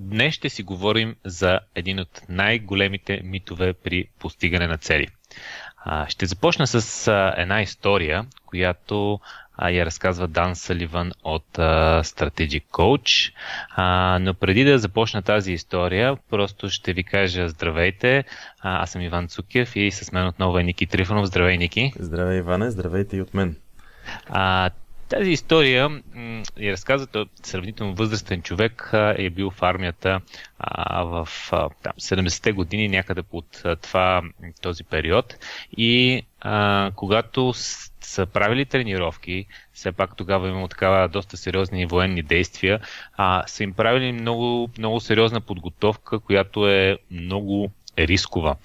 днес ще си говорим за един от най-големите митове при постигане на цели. Ще започна с една история, която я разказва Дан Саливан от Strategic Coach. Но преди да започна тази история, просто ще ви кажа здравейте. Аз съм Иван Цукев и с мен отново е Ники Трифонов. Здравей, Ники. Здравей, Иване. Здравейте и от мен. Тази история я разказва той сравнително възрастен човек е бил в армията в там, 70-те години, някъде под това, този период. И когато са правили тренировки, все пак тогава имало такава доста сериозни военни действия, а, са им правили много, много сериозна подготовка, която е много рискова.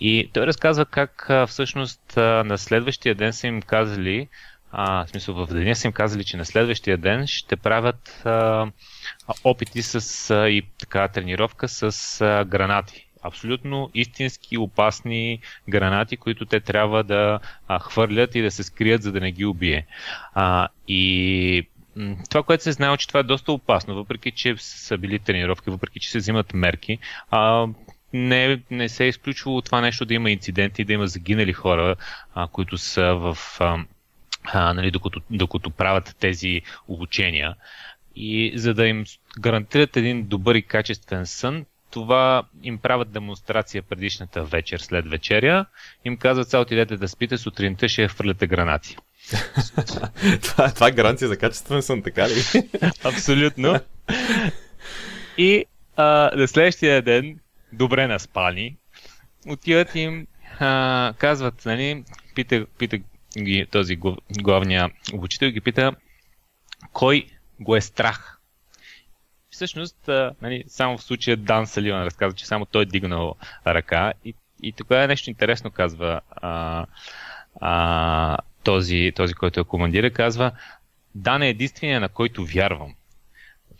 И той разказва как всъщност на следващия ден са им казали, а, в смисъл в деня са им казали, че на следващия ден ще правят а, опити с а, и така тренировка с а, гранати. Абсолютно истински опасни гранати, които те трябва да а, хвърлят и да се скрият, за да не ги убие. А, и това, което се знае, че това е доста опасно, въпреки че са били тренировки, въпреки че се взимат мерки, а, не, не се е изключвало това нещо да има инциденти, да има загинали хора, а, които са в а, а, нали, докато, докато правят тези обучения. И за да им гарантират един добър и качествен сън, това им правят демонстрация предишната вечер след вечеря. Им казват, сега отидете да спите, сутринта ще хвърляте гранати. това, това е гаранция за качествен сън, така ли? Абсолютно. И а, на следващия ден, добре наспани, отиват им, а, казват, нали, пита, пита този главния обучител ги пита кой го е страх. Всъщност, нали, само в случая Дан Саливан разказва, че само той е дигнал ръка и, и тогава е нещо интересно, казва а, а, този, този, който е командира, казва Дан е единствения, на който вярвам.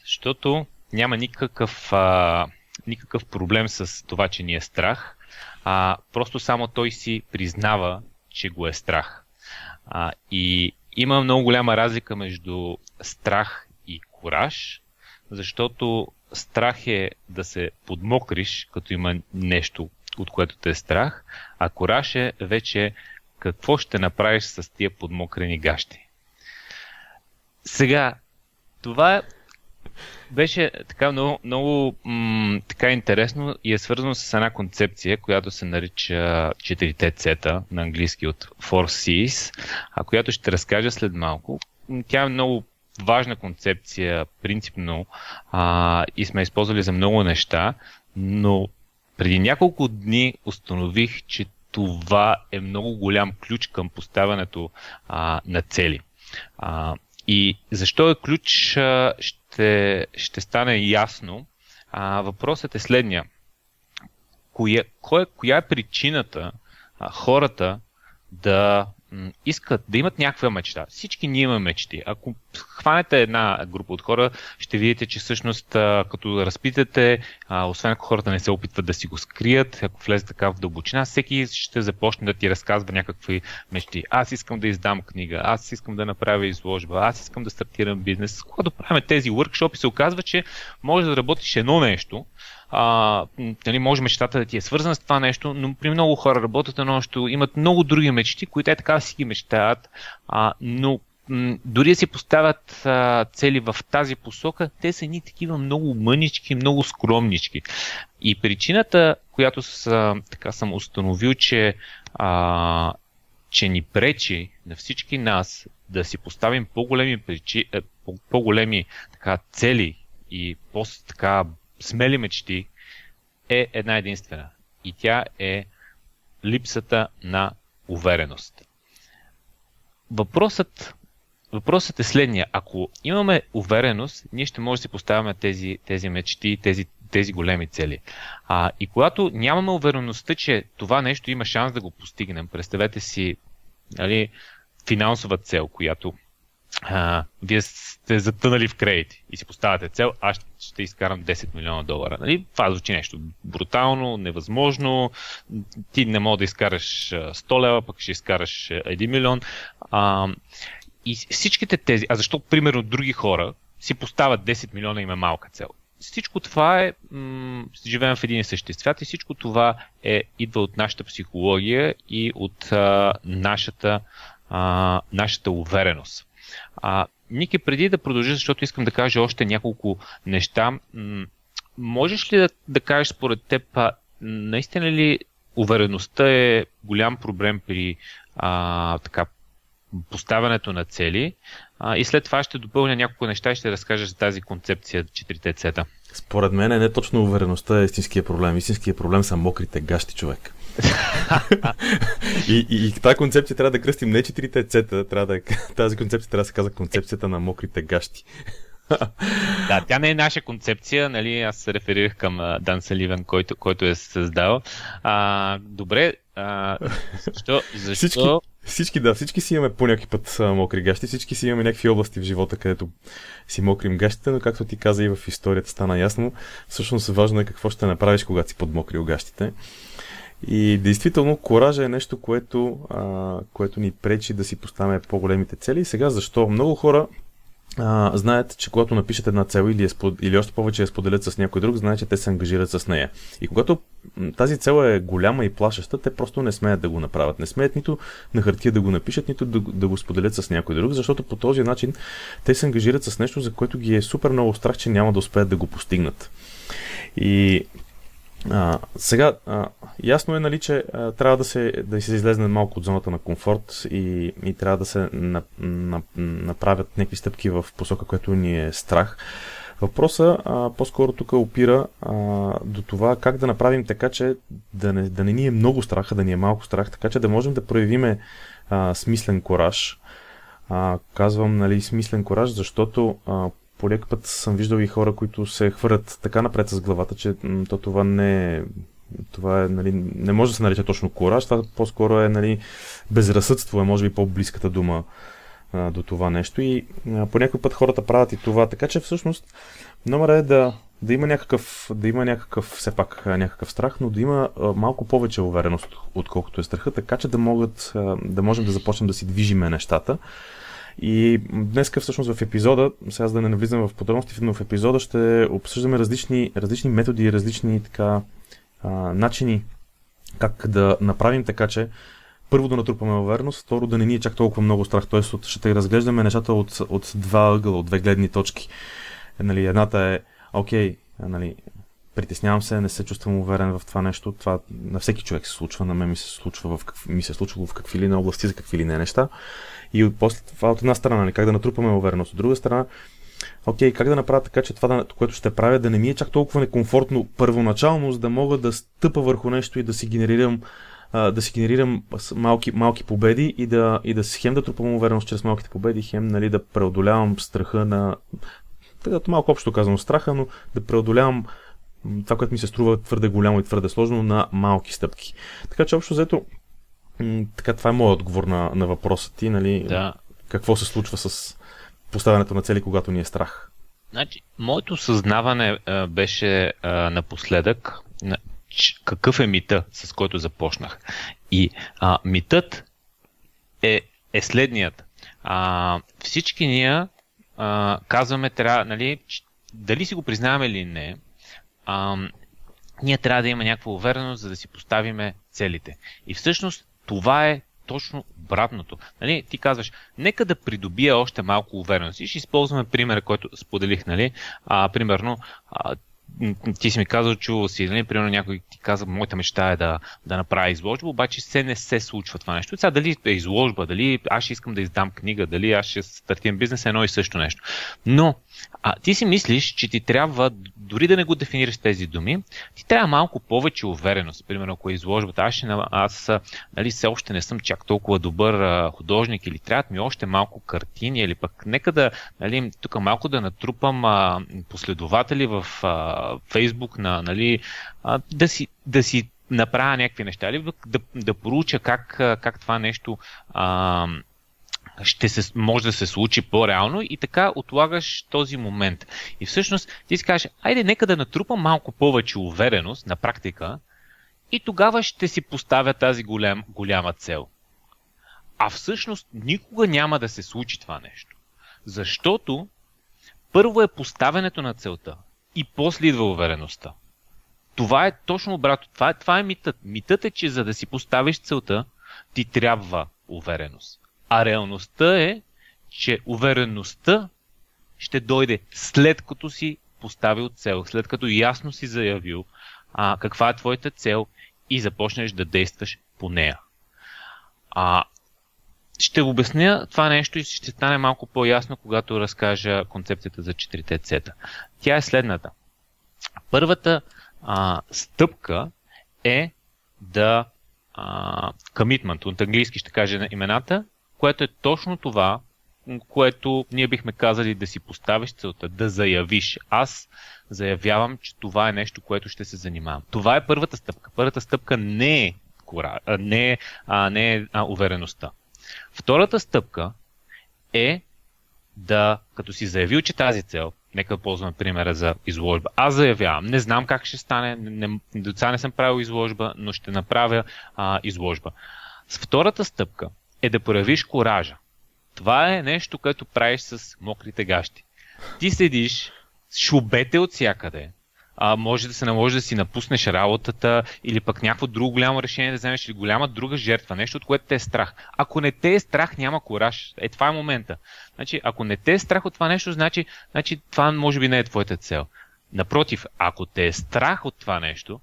Защото няма никакъв, а, никакъв проблем с това, че ни е страх, а просто само той си признава, че го е страх. А, и има много голяма разлика между страх и кураж, защото страх е да се подмокриш, като има нещо, от което те е страх, а кураж е вече какво ще направиш с тия подмокрени гащи. Сега, това беше така много, много м- така интересно и е свързано с една концепция, която се нарича 4 цета на английски от Four Cs, а която ще разкажа след малко. Тя е много важна концепция, принципно, а, и сме използвали за много неща, но преди няколко дни установих, че това е много голям ключ към поставянето а, на цели. А, и защо е ключ, ще, ще стане ясно. А, въпросът е следния. Коя, коя, коя е причината а, хората да искат да имат някаква мечта. Всички ние имаме мечти. Ако хванете една група от хора, ще видите, че всъщност като разпитате, освен ако хората не се опитват да си го скрият, ако влезе така в дълбочина, всеки ще започне да ти разказва някакви мечти. Аз искам да издам книга, аз искам да направя изложба, аз искам да стартирам бизнес. Когато правим тези workshop се оказва, че може да работиш едно нещо, а, нали, може мечтата да ти е свързана с това нещо, но при много хора работят едно нещо, имат много други мечти, които е така си ги мечтаят, а, но дори да си поставят а, цели в тази посока, те са ни такива много мънички, много скромнички. И причината, която са, така съм установил, че, а, че ни пречи на всички нас да си поставим по-големи, причи, е, по-големи така, цели и по-така смели мечти е една единствена. И тя е липсата на увереност. Въпросът, въпросът е следния. Ако имаме увереност, ние ще можем да си поставяме тези, тези мечти, тези, тези големи цели. А, и когато нямаме увереността, че това нещо има шанс да го постигнем, представете си нали, финансова цел, която а, вие сте затънали в кредити и си поставяте цел, аз ще изкарам 10 милиона долара. Нали? Това звучи нещо брутално, невъзможно. Ти не мога да изкараш 100 лева, пък ще изкараш 1 милион. А, и всичките тези, а защо примерно други хора си поставят 10 милиона и има малка цел? всичко това е, м- живеем в един и същи свят и всичко това е, идва от нашата психология и от а, нашата, а, нашата увереност. А, Ники, преди да продължи, защото искам да кажа още няколко неща, можеш ли да, да кажеш според теб, наистина ли увереността е голям проблем при а, така, поставянето на цели а, и след това ще допълня няколко неща и ще разкажа за тази концепция 4 цета. Според мен е не точно увереността е истинския проблем. Истинския проблем са мокрите гащи, човек. И, и, и тази концепция трябва да кръстим не четирите цета, трябва да, тази концепция трябва да се казва концепцията на мокрите гащи. да, тя не е наша концепция, нали? Аз се реферирах към Дан Саливен, който, който е създал. А, добре, а, защо? защо... Всички, всички, да, всички си имаме по някакъв път а, мокри гащи, всички си имаме някакви области в живота, където си мокрим гащите, но както ти каза и в историята стана ясно, всъщност важно е какво ще направиш, когато си подмокрил гащите. И действително, коража е нещо, което, а, което ни пречи да си поставяме по-големите цели. И сега защо? Много хора а, знаят, че когато напишат една цел или, е спод... или още повече я споделят с някой друг, знаят, че те се ангажират с нея. И когато тази цел е голяма и плашеща, те просто не смеят да го направят. Не смеят нито на хартия да го напишат, нито да, да го споделят с някой друг, защото по този начин те се ангажират с нещо, за което ги е супер много страх, че няма да успеят да го постигнат. И а, сега, а, ясно е, нали, че а, трябва да се, да се излезне малко от зоната на комфорт и, и трябва да се на, на, направят някакви стъпки в посока, която ни е страх. Въпросът по-скоро тук опира а, до това как да направим така, че да не, да не ни е много страх, а да ни е малко страх, така че да можем да проявиме а, смислен кораж. А, казвам нали, смислен кораж, защото а, по път съм виждал и хора, които се хвърлят така напред с главата, че то това не е това е, нали, не може да се нарече точно кораж, това по-скоро е нали, безразсъдство, е може би по-близката дума а, до това нещо и а, по някой път хората правят и това, така че всъщност номера е да, да има някакъв, да има някакъв, все пак някакъв страх, но да има а, малко повече увереност, отколкото е страха, така че да могат, а, да можем да започнем да си движиме нещата. И днес всъщност в епизода, сега да не навлизам в подробности, но в епизода ще обсъждаме различни, различни методи и различни така, а, начини как да направим така, че първо да натрупаме увереност, второ да не ни е чак толкова много страх, т.е. ще разглеждаме нещата от, от два ъгъла, от две гледни точки. Нали, едната е, окей, нали, притеснявам се, не се чувствам уверен в това нещо. Това на всеки човек се случва, на мен ми се случва в, ми се случва в какви ли не области, за какви ли не неща. И от, после това от една страна, нали, как да натрупаме увереност. От друга страна, окей, как да направя така, че това, което ще правя, да не ми е чак толкова некомфортно първоначално, за да мога да стъпа върху нещо и да си генерирам да си генерирам малки, малки победи и да, и да хем да трупам увереност чрез малките победи, хем нали, да преодолявам страха на така, малко общо казвам страха, но да преодолявам това, което ми се струва твърде голямо и твърде сложно на малки стъпки. Така че общо взето така, това е моят отговор на, на въпроса ти, нали? Да. Какво се случва с поставянето на цели, когато ни е страх? Значи, моето съзнаване а, беше а, напоследък на, ч, какъв е мита, с който започнах. И а, митът е, е следният. А, всички ние а, казваме, трябва, нали, дали си го признаваме или не, а, ние трябва да има някаква увереност, за да си поставиме целите. И всъщност това е точно обратното. Нали, ти казваш, нека да придобия още малко увереност. И ще използваме примера, който споделих. Нали? А, примерно, а, ти си ми казал, чувал си, нали, примерно някой ти каза, моята мечта е да, да направя изложба, обаче се не се случва това нещо. Сега дали е изложба, дали аз ще искам да издам книга, дали аз ще стартирам бизнес, е едно и също нещо. Но а, ти си мислиш, че ти трябва, дори да не го дефинираш тези думи, ти трябва малко повече увереност. Примерно, ако е изложбата, аз, ще, аз нали, все още не съм чак толкова добър а, художник или трябва ми още малко картини, или пък нека да, нали, тук малко да натрупам а, последователи в а, Фейсбук, на, нали, а, да, си, да си направя някакви неща, или да, да проуча как, как това нещо а, ще се, може да се случи по-реално и така отлагаш този момент. И всъщност ти си кажеш, айде нека да натрупам малко повече увереност на практика и тогава ще си поставя тази голям, голяма цел. А всъщност никога няма да се случи това нещо. Защото първо е поставянето на целта. и после идва увереността. Това е точно обратно. Това е, това е митът. Митът е, че за да си поставиш целта, ти трябва увереност. А реалността е, че увереността ще дойде след като си поставил цел, след като ясно си заявил а, каква е твоята цел и започнеш да действаш по нея. А, ще обясня това нещо и ще стане малко по-ясно, когато разкажа концепцията за четирите цета. Тя е следната. Първата а, стъпка е да а, commitment, от английски ще кажа имената, което е точно това, което ние бихме казали да си поставиш целта, да заявиш. Аз заявявам, че това е нещо, което ще се занимавам. Това е първата стъпка. Първата стъпка не е, кора, не е, а, не е а, увереността. Втората стъпка е да, като си заявил, че тази цел, нека ползваме примера за изложба. Аз заявявам, не знам как ще стане, не, деца не съм правил изложба, но ще направя а, изложба. С втората стъпка е да проявиш коража. Това е нещо, което правиш с мокрите гащи. Ти седиш шубете от всякъде, а, може да се наложи да си напуснеш работата или пък някакво друго голямо решение да вземеш или голяма друга жертва, нещо от което те е страх. Ако не те е страх, няма кораж. Е, това е момента. Значи, ако не те е страх от това нещо, значи, значи това може би не е твоята цел. Напротив, ако те е страх от това нещо,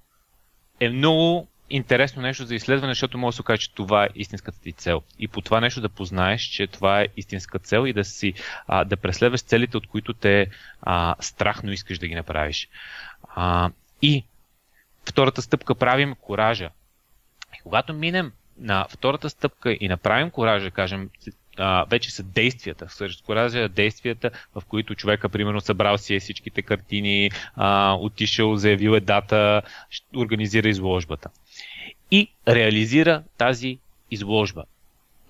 е много интересно нещо за изследване, защото може да се окаже, че това е истинската ти цел. И по това нещо да познаеш, че това е истинска цел и да си а, да преследваш целите, от които те а, страхно искаш да ги направиш. А, и втората стъпка правим коража. И когато минем на втората стъпка и направим коража, кажем, а, вече са действията. Всъщност, коража е действията, в които човека, примерно, събрал си е всичките картини, а, отишъл, заявил е дата, организира изложбата. И реализира тази изложба.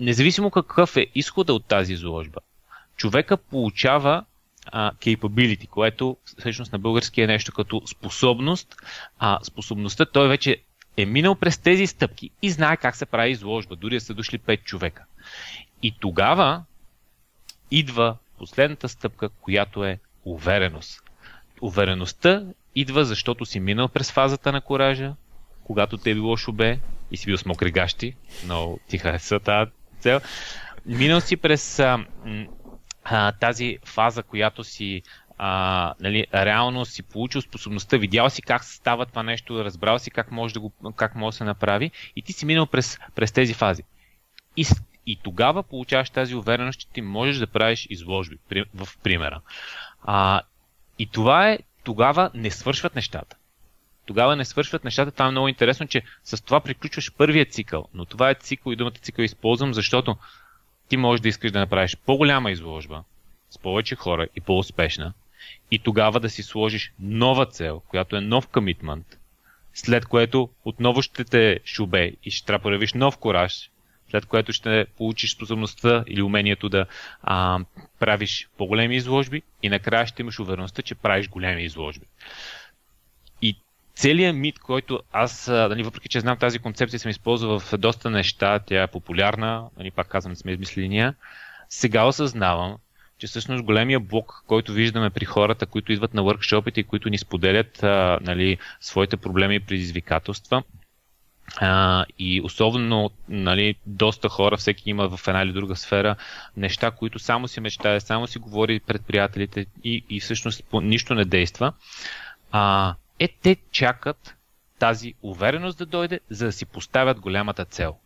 Независимо какъв е изхода от тази изложба, човека получава а, capability, което всъщност на български е нещо като способност. А способността той вече е минал през тези стъпки и знае как се прави изложба, дори да са дошли 5 човека. И тогава идва последната стъпка, която е увереност. Увереността идва, защото си минал през фазата на коража, когато те е било шубе и си бил с мокри гащи, но ти хареса тази цел. Минал си през а, а, тази фаза, която си а, нали, реално си получил способността, видял си как се става това нещо, разбрал си как може да, го, как може да се направи и ти си минал през, през тези фази. И, и тогава получаваш тази увереност, че ти можеш да правиш изложби, в примера. А, и това е, тогава не свършват нещата. Тогава не свършват нещата. Това е много интересно, че с това приключваш първия цикъл. Но това е цикъл и думата цикъл използвам, защото ти можеш да искаш да направиш по-голяма изложба с повече хора и по-успешна и тогава да си сложиш нова цел, която е нов комитмент, след което отново ще те шубе и ще трябва да проявиш нов кораж, след което ще получиш способността или умението да а, правиш по-големи изложби и накрая ще имаш увереността, че правиш големи изложби. Целият мит, който аз, нали, въпреки че знам тази концепция, съм използвал в доста неща, тя е популярна, нали, пак казвам, не сме измислили ние, сега осъзнавам, че всъщност големия блок, който виждаме при хората, които идват на въркшопите и които ни споделят а, нали, своите проблеми и предизвикателства, а, и особено нали, доста хора, всеки има в една или друга сфера неща, които само си мечтае, само си говори пред приятелите и, и всъщност по, нищо не действа. А, е, те чакат тази увереност да дойде, за да си поставят голямата цел.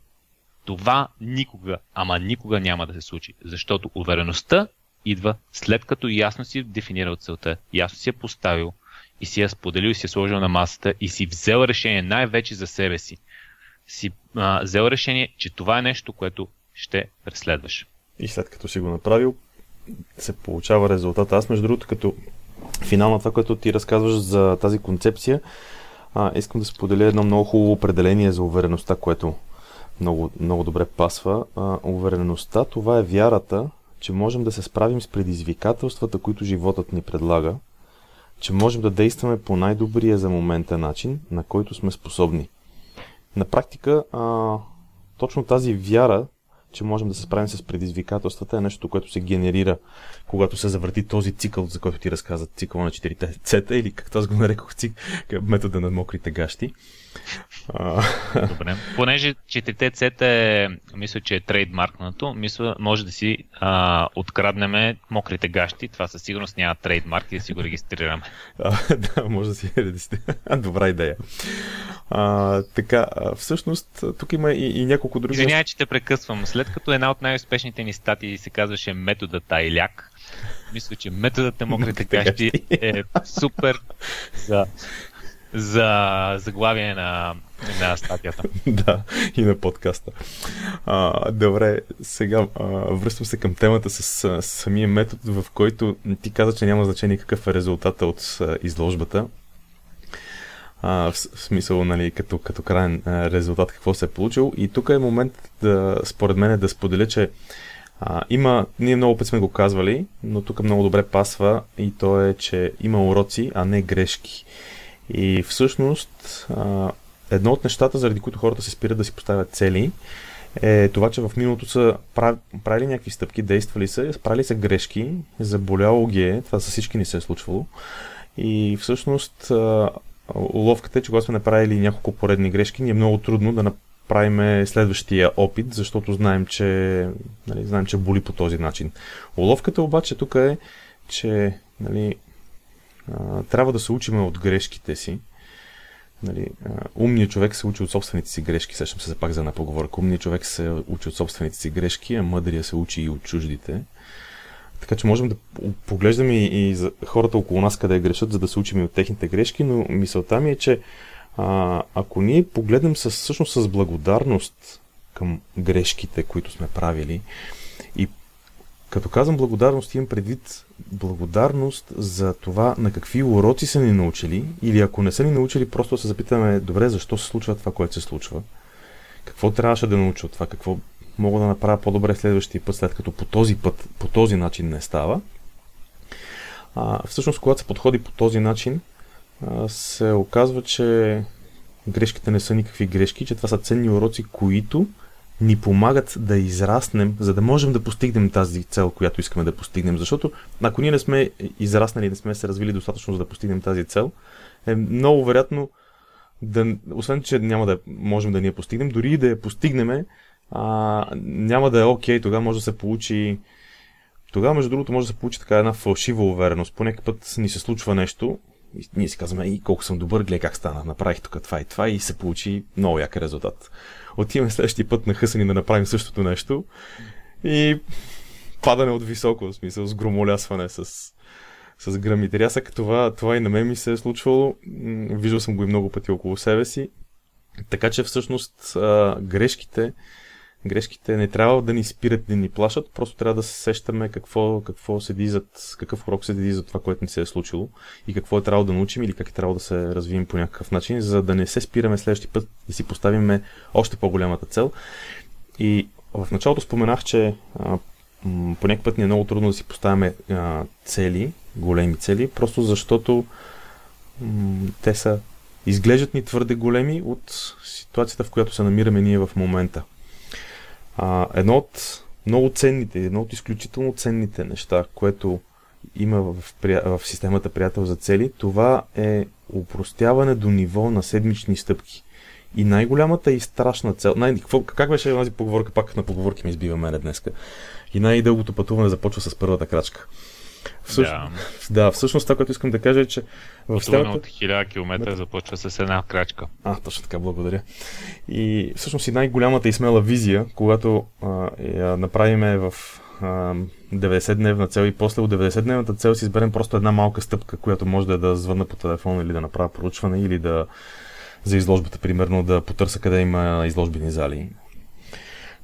Това никога, ама никога няма да се случи, защото увереността идва след като ясно си дефинирал целта, ясно си е поставил и си я споделил и си е сложил на масата и си взел решение най-вече за себе си. Си а, взел решение, че това е нещо, което ще преследваш. И след като си го направил, се получава резултат. Аз, между другото, като финал на това, което ти разказваш за тази концепция, а, искам да споделя едно много хубаво определение за увереността, което много, много добре пасва. А, увереността, това е вярата, че можем да се справим с предизвикателствата, които животът ни предлага, че можем да действаме по най-добрия за момента начин, на който сме способни. На практика, а, точно тази вяра, че можем да се справим с предизвикателствата е нещо, което се генерира, когато се завърти този цикъл, за който ти разказа, цикъл на четирите цета или както аз го нарекох цик, метода на мокрите гащи. Добре. Понеже четирите цета е, мисля, че е трейдмаркнато, мисля, може да си а, откраднем мокрите гащи. Това със сигурност няма трейдмарк и да си го регистрираме. А, да, може да си Добра идея. А, така, всъщност, тук има и, и няколко други. Извинявай, че те прекъсвам. След като една от най-успешните ни статии се казваше методът Айляк, мисля, че методът на мокрите гащи е супер за за заглавие на, на статията. да, и на подкаста. А, добре, сега а, връщам се към темата с, с самия метод, в който ти каза, че няма значение какъв е резултата от а, изложбата. А, в, смисъл, нали, като, като крайен резултат, какво се е получил. И тук е момент, да, според мен, да споделя, че а, има, ние много път сме го казвали, но тук много добре пасва и то е, че има уроци, а не грешки. И всъщност едно от нещата, заради които хората се спират да си поставят цели, е това, че в миналото са правили някакви стъпки, действали са, правили са грешки, заболяло ги е, това със всички ни се е случвало. И всъщност уловката е, че когато сме направили няколко поредни грешки, ни е много трудно да направим следващия опит, защото знаем, че, нали, знаем, че боли по този начин. Уловката обаче тук е, че нали, трябва да се учим от грешките си. Нали, умният човек се учи от собствените си грешки. Сещам се пак за една поговорка. Умният човек се учи от собствените си грешки, а мъдрия се учи и от чуждите. Така че можем да поглеждаме и, и за хората около нас къде грешат, за да се учим и от техните грешки, но мисълта ми е, че а, ако ние погледнем с, всъщност с благодарност към грешките, които сме правили и като казвам благодарност, имам предвид благодарност за това на какви уроци са ни научили или ако не са ни научили, просто се запитаме, добре, защо се случва това, което се случва? Какво трябваше да науча от това? Какво мога да направя по-добре следващия път, след като по този път, по този начин не става? А, всъщност, когато се подходи по този начин, а, се оказва, че грешките не са никакви грешки, че това са ценни уроци, които ни помагат да израснем, за да можем да постигнем тази цел, която искаме да постигнем. Защото ако ние не сме израснали, не сме се развили достатъчно за да постигнем тази цел, е много вероятно да, освен, че няма да можем да ни я постигнем, дори и да я постигнем, а, няма да е окей, okay, тогава може да се получи тогава, между другото, може да се получи така една фалшива увереност. По някакъв път ни се случва нещо, и ние си казваме, и колко съм добър, гледай как стана, направих тук това и това и се получи много як резултат отиваме следващия път на Хъсани да направим същото нещо и падане от високо, в смисъл с громолясване, с, с грамите. Рясък, това, това и на мен ми се е случвало. Виждал съм го и много пъти около себе си. Така че всъщност грешките, грешките не трябва да ни спират, да ни плашат, просто трябва да се сещаме какво, какво седи зад, какъв урок седи за това, което ни се е случило и какво е трябвало да научим или как е трябвало да се развием по някакъв начин, за да не се спираме следващия път да си поставим още по-голямата цел. И в началото споменах, че а, по някакъв път ни е много трудно да си поставяме а, цели, големи цели, просто защото м- те са изглеждат ни твърде големи от ситуацията, в която се намираме ние в момента. А, едно от много ценните, едно от изключително ценните неща, което има в, в системата Приятел за цели, това е упростяване до ниво на седмични стъпки. И най-голямата и страшна цел. Най- какво, как беше тази поговорка? Пак на поговорки ми избива мене днеска. И най-дългото пътуване започва с първата крачка. Всъщ... Да. да, всъщност това, което искам да кажа е, че в системата... от 1000 км започва с една крачка. А, точно така, благодаря. И всъщност и най-голямата и смела визия, когато а, я направиме в а, 90-дневна цел и после от 90-дневната цел си изберем просто една малка стъпка, която може да е да звънна по телефона или да направя проучване или да за изложбата, примерно, да потърся къде има изложбени зали.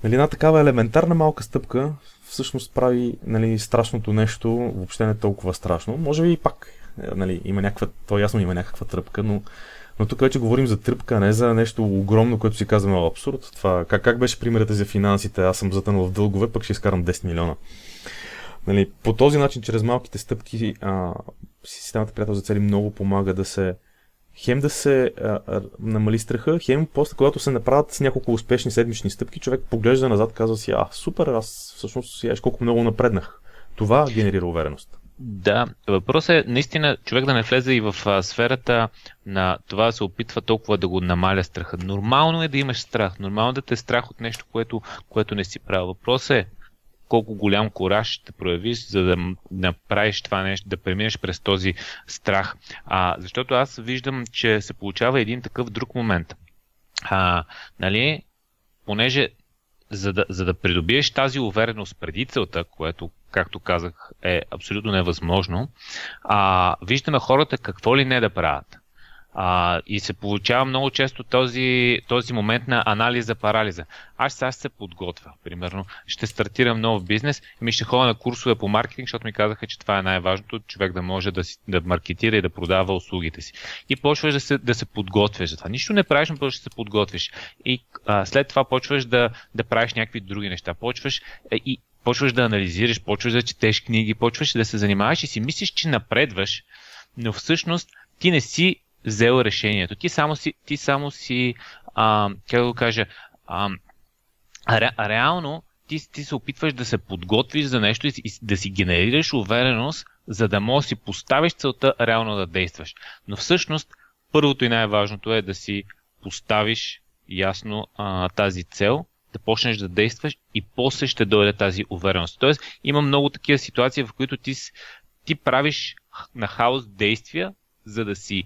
Нали, една такава елементарна малка стъпка всъщност прави нали, страшното нещо въобще не толкова страшно. Може би и пак е, нали, има някаква, то ясно има някаква тръпка, но, но тук вече говорим за тръпка, не за нещо огромно, което си казваме абсурд. Това, как, как беше примерът за финансите? Аз съм затънал в дългове, пък ще изкарам 10 милиона. Нали, по този начин, чрез малките стъпки, а, системата приятел за цели много помага да се хем да се а, намали страха, хем после, когато се направят с няколко успешни седмични стъпки, човек поглежда назад, казва си, а, супер, аз всъщност сияш колко много напреднах. Това генерира увереност. Да, въпросът е наистина човек да не влезе и в а, сферата на това да се опитва толкова да го намаля страха. Нормално е да имаш страх, нормално е да те е страх от нещо, което, което не си правил. Въпросът е колко голям кораж ще проявиш, за да направиш това нещо, да преминеш през този страх. А, защото аз виждам, че се получава един такъв друг момент. А, нали, понеже за да, за да придобиеш тази увереност преди целта, което, както казах, е абсолютно невъзможно, а, виждаме хората какво ли не да правят. А, и се получава много често този, този момент на анализа, парализа. Аз сега се подготвя, примерно. Ще стартирам нов бизнес и ми ще ходя на курсове по маркетинг, защото ми казаха, че това е най-важното, човек да може да, си, да маркетира и да продава услугите си. И почваш да се, да се подготвяш за това. Нищо не правиш, но почваш да се подготвиш. И а, след това почваш да, да правиш някакви други неща. Почваш е, и почваш да анализираш, почваш да четеш книги, почваш да се занимаваш и си мислиш, че напредваш, но всъщност ти не си взел решението. Ти само си, ти само си а, как да го кажа, а, ре, реално ти, ти се опитваш да се подготвиш за нещо и, и да си генерираш увереност, за да можеш да си поставиш целта реално да действаш. Но всъщност първото и най-важното е да си поставиш ясно а, тази цел, да почнеш да действаш и после ще дойде тази увереност. Тоест има много такива ситуации, в които ти, ти правиш на хаос действия, за да си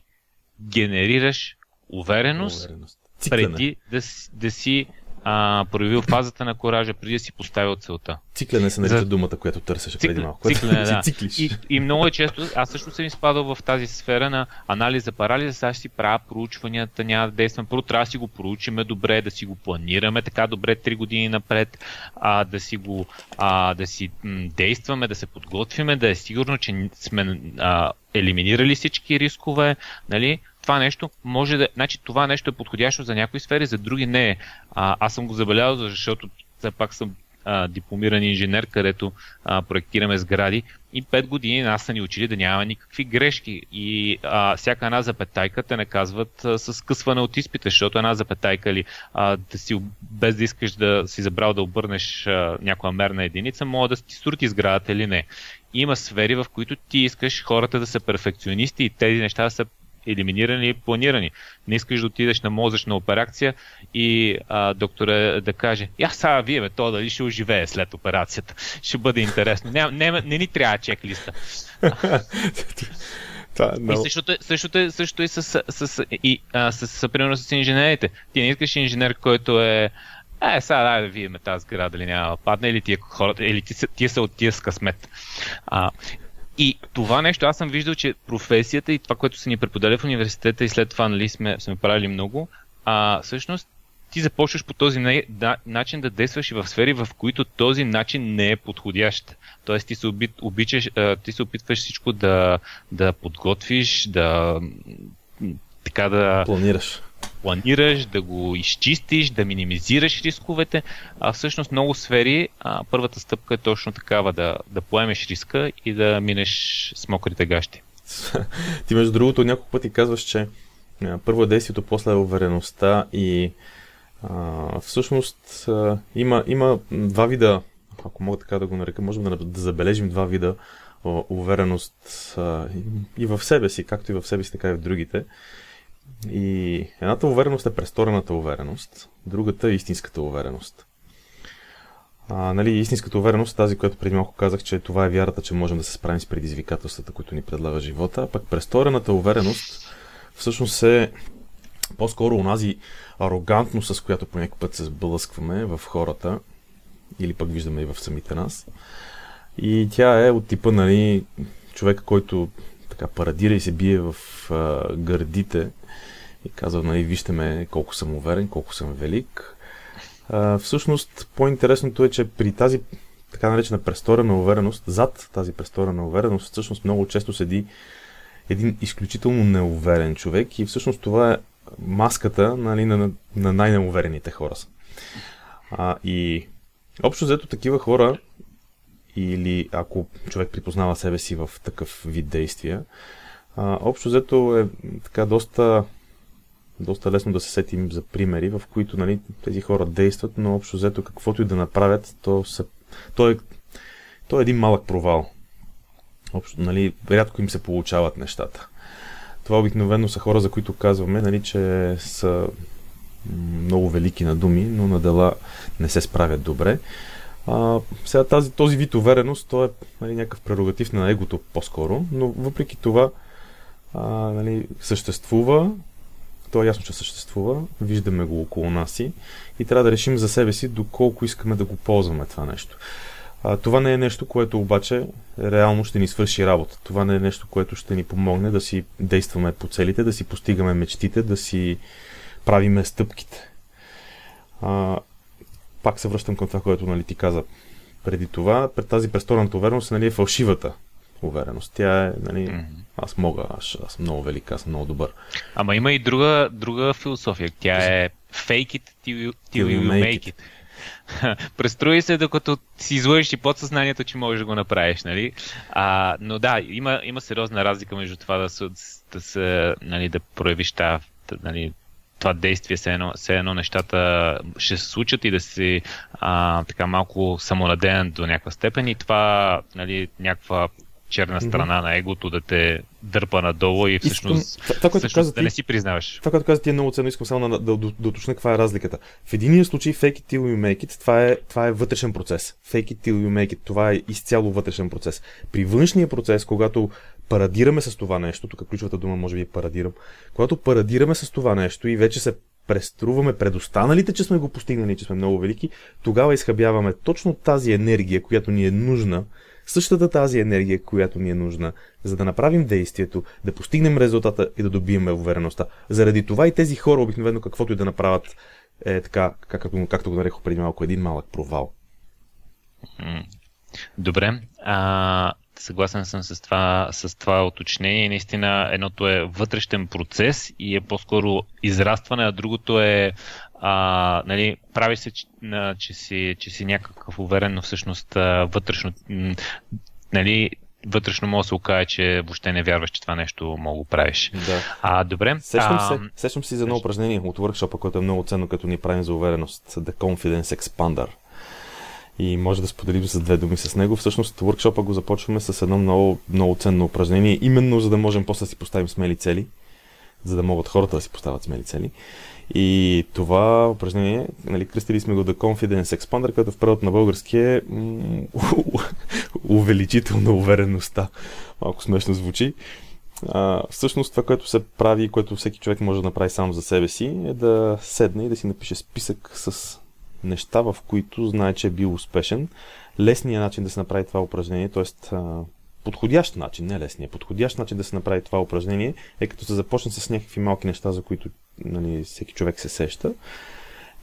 генерираш увереност, увереност. преди да, да си а, проявил фазата на коража, преди да си поставил целта. Циклене се нарича За... думата, която търсеше преди малко. Циклене, да. И, и много е често, аз също съм изпадал в тази сфера на анализа, парализа, сега ще си правя проучванията, няма да действам. Първо трябва да си го проучиме добре, да си го планираме така добре 3 години напред, а, да си го а, да си м, действаме, да се подготвиме, да е сигурно, че сме а, елиминирали всички рискове, нали? Това нещо може да. Значи това нещо е подходящо за някои сфери, за други не е. А, аз съм го забелязал, защото все пак съм а, дипломиран инженер, където а, проектираме сгради и 5 години нас са ни учили да няма никакви грешки и а, всяка една запетайка те наказват а, с късване от изпита, защото една запетайка или а, да си, без да искаш да си забрал да обърнеш а, някоя мерна единица, може да ти срути сградата или не. Има сфери, в които ти искаш хората да са перфекционисти и тези неща да са елиминирани и планирани. Не искаш да отидеш на мозъчна операция и а, доктора да каже, я сега вие ме, то дали ще оживее след операцията. Ще бъде интересно. Не, не, не ни трябва чек-листа. Да, no. И същото, е, същото, е, същото е с, с, с, и, а, с, с, примерно с инженерите. Ти не искаш инженер, който е е, сега дай да видим тази сграда дали няма да падне, или тия хората, или тия, тия са от тия с късмет. А, и това нещо аз съм виждал, че професията и това, което са ни преподали в университета и след това нали, сме, сме правили много, а, всъщност ти започваш по този не, да, начин да действаш и в сфери, в които този начин не е подходящ. Тоест ти се, оби, обичаш, ти се опитваш всичко да, да подготвиш, да така да... Планираш планираш, да го изчистиш, да минимизираш рисковете, а всъщност много сфери а, първата стъпка е точно такава да, да поемеш риска и да минеш с мокрите гащи. Ти между другото няколко пъти казваш, че първо е действието, после е увереността и а, всъщност а, има, има два вида, ако мога така да го нарека, можем да, да забележим два вида увереност а, и в себе си, както и в себе си, така и в другите. И едната увереност е престорената увереност, другата е истинската увереност. А, нали, истинската увереност, тази, която преди малко казах, че това е вярата, че можем да се справим с предизвикателствата, които ни предлага живота, а пък престорената увереност всъщност е по-скоро онази арогантност, с която по някакъв път се сблъскваме в хората, или пък виждаме и в самите нас. И тя е от типа, нали, човека, който така парадира и се бие в а, гърдите и казва, нали, вижте ме колко съм уверен, колко съм велик. А, всъщност, по-интересното е, че при тази така наречена престорена увереност, зад тази престорена увереност, всъщност много често седи един изключително неуверен човек и всъщност това е маската нали, на, на най-неуверените хора. А, и общо взето такива хора, или ако човек припознава себе си в такъв вид действия, А, общо взето е така доста, доста лесно да се сетим за примери, в които нали, тези хора действат, но общо взето каквото и да направят, то, са, то, е, то е един малък провал. Общо, нали, рядко им се получават нещата. Това обикновено са хора, за които казваме, нали, че са много велики на думи, но на дела не се справят добре. А, сега тази, този вид увереност, то е нали, някакъв прерогатив на егото по-скоро, но въпреки това а, нали, съществува, то е ясно, че съществува, виждаме го около нас и, и трябва да решим за себе си доколко искаме да го ползваме това нещо. А, това не е нещо, което обаче реално ще ни свърши работа. Това не е нещо, което ще ни помогне да си действаме по целите, да си постигаме мечтите, да си правиме стъпките. А, пак се връщам към това, което нали, ти каза преди това. Пред тази престорната увереност нали, е фалшивата увереност. Тя е, нали, mm-hmm. аз мога, аз, аз съм много велик, аз съм много добър. Ама има и друга, друга философия. Тя е fake it till you, till you make it. it. Преструи се, докато си излъжиш и подсъзнанието, че можеш да го направиш, нали? А, но да, има, има сериозна разлика между това да се, да, се, нали, да проявиш тази, нали, това действие, все едно, все едно нещата ще се случат и да си а, така малко самонадеян до някаква степен и това нали, някаква черна страна mm-hmm. на егото да те дърпа надолу и всъщност, искам, това, което всъщност да ти, не си признаваш. Това, което каза ти е много ценно, искам само да, да, да, да уточня каква е разликата. В единия случай fake it till you make it, това е, това е вътрешен процес. Fake it till you make it, това е изцяло вътрешен процес. При външния процес, когато парадираме с това нещо, тук ключовата дума може би е парадирам, когато парадираме с това нещо и вече се преструваме пред останалите, че сме го постигнали, че сме много велики, тогава изхъбяваме точно тази енергия, която ни е нужна, същата тази енергия, която ни е нужна, за да направим действието, да постигнем резултата и да добием увереността. Заради това и тези хора обикновено каквото и да направят е така, както, както го нарекох преди малко, един малък провал. Добре. А, съгласен съм с това, с това уточнение. Наистина едното е вътрешен процес и е по-скоро израстване, а другото е а, нали, прави се, че, че, си, че си някакъв уверен, но всъщност вътрешно нали, вътрешно може да се окаже, че въобще не вярваш, че това нещо мога да правиш. Да. А, добре. Сещам, а... се, сещам си за едно упражнение от workshop което е много ценно, като ни правим за увереност. The Confidence Expander и може да споделим с две думи с него. Всъщност, workshop го започваме с едно много, много ценно упражнение, именно за да можем после да си поставим смели цели, за да могат хората да си поставят смели цели. И това упражнение, нали, кръстили сме го The Confidence Expander, като в превод на български е увеличителна увереността. Малко смешно звучи. А, всъщност това, което се прави, което всеки човек може да направи сам за себе си, е да седне и да си напише списък с неща, в които знае, че е бил успешен. Лесният начин да се направи това упражнение, т.е. подходящ начин, не лесният, подходящ начин да се направи това упражнение е като се започне с някакви малки неща, за които нали, всеки човек се сеща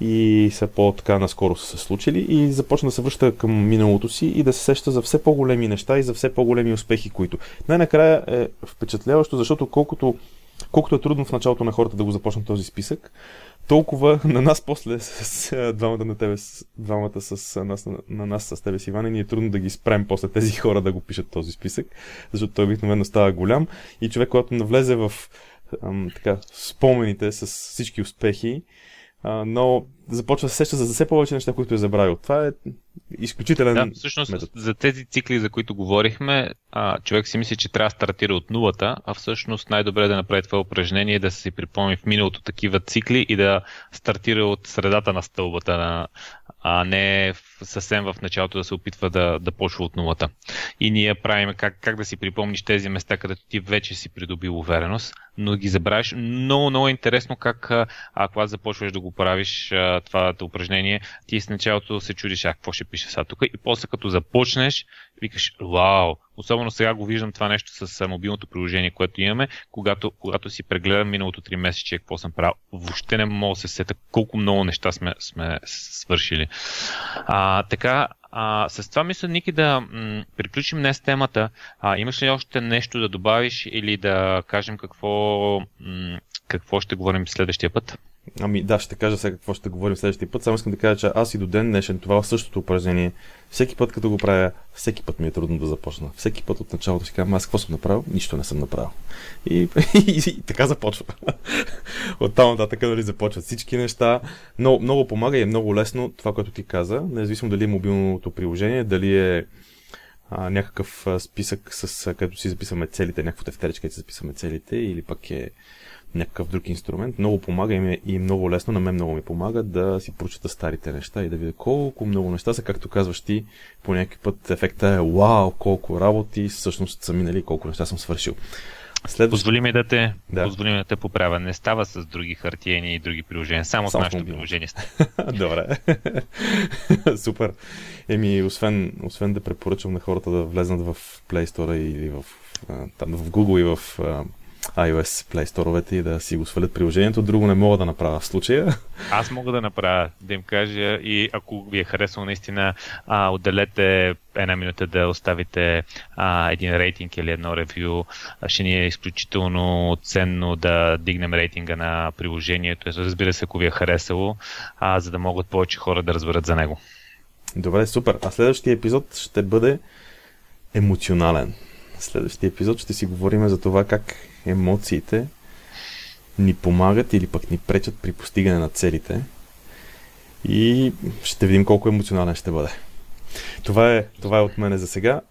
и са по-така наскоро са се случили и започна да се връща към миналото си и да се сеща за все по-големи неща и за все по-големи успехи, които. Най-накрая е впечатляващо, защото колкото, колкото е трудно в началото на хората да го започнат този списък, толкова на нас после с, двамата на тебе, с, двамата с нас, на, на нас с тебе с Иван, ни е трудно да ги спрем после тези хора да го пишат този списък, защото той обикновено става голям. И човек, когато навлезе в ам, така, спомените с всички успехи, а, но започва да се сеща за все повече неща, които е забравил. Това е изключителен. Да, всъщност метод. за тези цикли, за които говорихме, а, човек си мисли, че трябва да стартира от нулата, а всъщност най-добре е да направи това упражнение, да се припомни в миналото такива цикли и да стартира от средата на стълбата на, а не съвсем в началото да се опитва да, да почва от нулата. И ние правим как, как да си припомниш тези места, където ти вече си придобил увереност, но ги забравиш. Много, много интересно как, ако започваш да го правиш това упражнение, ти с началото се чудиш, а какво ще пише сега тук и после като започнеш, викаш, вау, особено сега го виждам това нещо с мобилното приложение, което имаме, когато, когато си прегледам миналото 3 месеца, какво съм правил, въобще не мога да се сета колко много неща сме, сме свършили. А, така, а, с това мисля, Ники, да м- приключим днес темата. А, имаш ли още нещо да добавиш или да кажем какво, м- какво ще говорим следващия път? Ами да, ще кажа сега какво ще говорим следващия път. Само искам да кажа, че аз и до ден днешен това същото упражнение, всеки път като го правя, всеки път ми е трудно да започна. Всеки път от началото си казвам, аз какво съм направил? Нищо не съм направил. И, и, и, и така започва. от там нататък дали започват всички неща. Но много помага и е много лесно това, което ти каза, независимо дали е мобилното приложение, дали е а, някакъв списък, с, където си записваме целите, някакво тефтерче, където си записваме целите, или пък е някакъв друг инструмент. Много помага и, ми, и много лесно, на мен много ми помага да си прочета старите неща и да видя колко много неща са, както казваш ти, по някакъв път ефекта е вау, колко работи всъщност са минали, колко неща съм свършил. Следващ... Позволи ми да те, да. позволи ми да те поправя. Не става с други хартиени и други приложения, само, само с нашето приложение. Добре. Супер. Еми, освен, освен да препоръчвам на хората да влезнат в Play Store или в, там, в Google и в iOS Play Store и да си го свалят приложението. Друго не мога да направя в случая. Аз мога да направя, да им кажа и ако ви е харесало наистина, а, отделете една минута да оставите а, един рейтинг или едно ревю. Ще ни е изключително ценно да дигнем рейтинга на приложението. Разбира се, ако ви е харесало, а, за да могат повече хора да разберат за него. Добре, супер. А следващия епизод ще бъде емоционален. Следващия епизод ще си говорим за това как емоциите ни помагат или пък ни пречат при постигане на целите. И ще видим колко емоционален ще бъде. Това е, това е от мене за сега.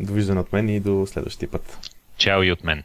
Довиждане от мен и до следващия път. Чао и от мен.